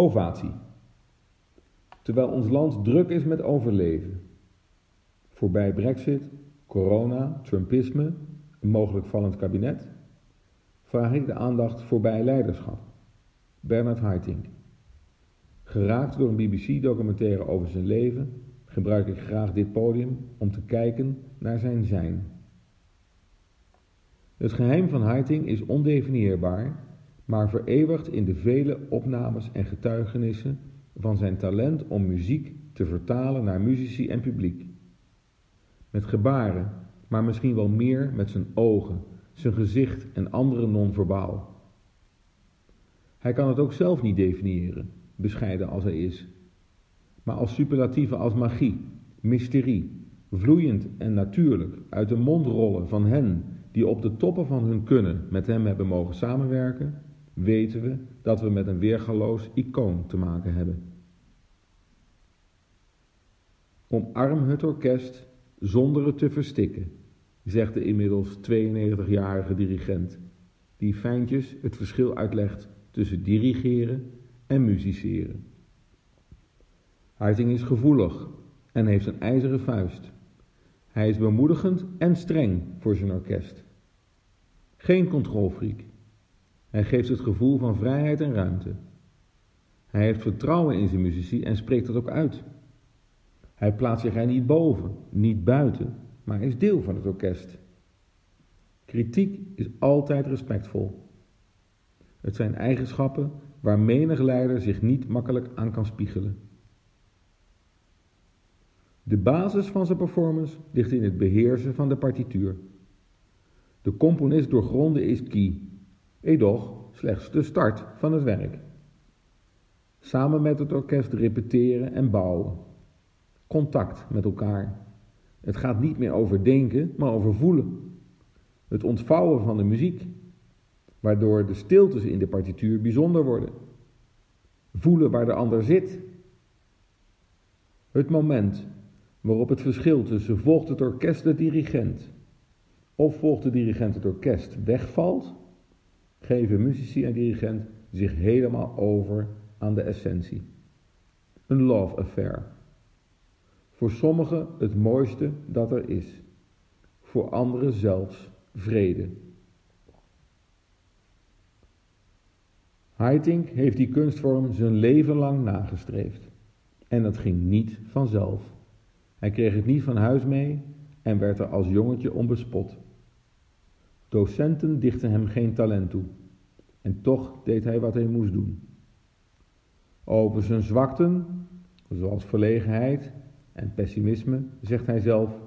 Ovatie. Terwijl ons land druk is met overleven. Voorbij Brexit, corona, Trumpisme, een mogelijk vallend kabinet, vraag ik de aandacht voorbij leiderschap. Bernard Haitink. Geraakt door een BBC-documentaire over zijn leven, gebruik ik graag dit podium om te kijken naar zijn zijn. Het geheim van Haitink is ondefinieerbaar, maar vereeuwigd in de vele opnames en getuigenissen van zijn talent om muziek te vertalen naar muzici en publiek. Met gebaren, maar misschien wel meer met zijn ogen, zijn gezicht en andere non-verbaal. Hij kan het ook zelf niet definiëren, bescheiden als hij is. Maar als superlatieven als magie, mysterie, vloeiend en natuurlijk uit de mond rollen van hen die op de toppen van hun kunnen met hem hebben mogen samenwerken, weten we dat we met een weergaloos icoon te maken hebben. Omarm het orkest zonder het te verstikken, zegt de inmiddels 92-jarige dirigent, die fijntjes het verschil uitlegt tussen dirigeren en musiceren. Harting is gevoelig en heeft een ijzeren vuist. Hij is bemoedigend en streng voor zijn orkest. Geen controlfreak. Hij geeft het gevoel van vrijheid en ruimte. Hij heeft vertrouwen in zijn muzici en spreekt dat ook uit. Hij plaatst zich er niet boven, niet buiten, maar is deel van het orkest. Kritiek is altijd respectvol. Het zijn eigenschappen waar menig leider zich niet makkelijk aan kan spiegelen. De basis van zijn performance ligt in het beheersen van de partituur. De componist doorgronden is key, edoch slechts de start van het werk. Samen met het orkest repeteren en bouwen. Contact met elkaar. Het gaat niet meer over denken, maar over voelen. Het ontvouwen van de muziek, waardoor de stiltes in de partituur bijzonder worden. Voelen waar de ander zit. Het moment waarop het verschil tussen volgt het orkest de dirigent of volgt de dirigent het orkest wegvalt, geven muzici en dirigent zich helemaal over aan de essentie. Een love affair. Voor sommigen het mooiste dat er is. Voor anderen zelfs vrede. Haitink heeft die kunstvorm zijn leven lang nagestreefd. En dat ging niet vanzelf. Hij kreeg het niet van huis mee en werd er als jongetje onbespot. Docenten dichten hem geen talent toe. En toch deed hij wat hij moest doen. Over zijn zwakten, zoals verlegenheid en pessimisme, zegt hij zelf: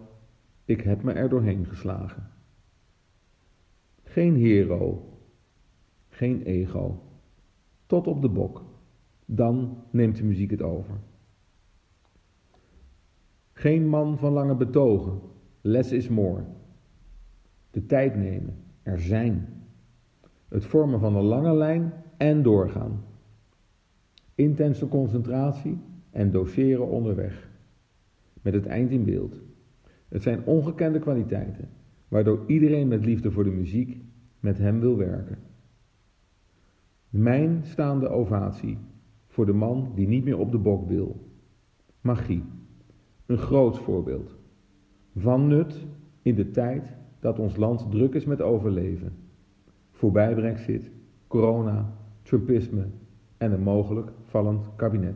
Ik heb me er doorheen geslagen. Geen hero, geen ego. Tot op de bok. Dan neemt de muziek het over. Geen man van lange betogen. Less is more. De tijd nemen. Er zijn. Het vormen van een lange lijn en doorgaan. Intense concentratie en doseren onderweg. Met het eind in beeld. Het zijn ongekende kwaliteiten, waardoor iedereen met liefde voor de muziek met hem wil werken. Mijn staande ovatie voor de man die niet meer op de bok wil. Magie. Een groot voorbeeld. Van nut in de tijd dat ons land druk is met overleven. Voorbij Brexit, corona, Trumpisme en een mogelijk vallend kabinet.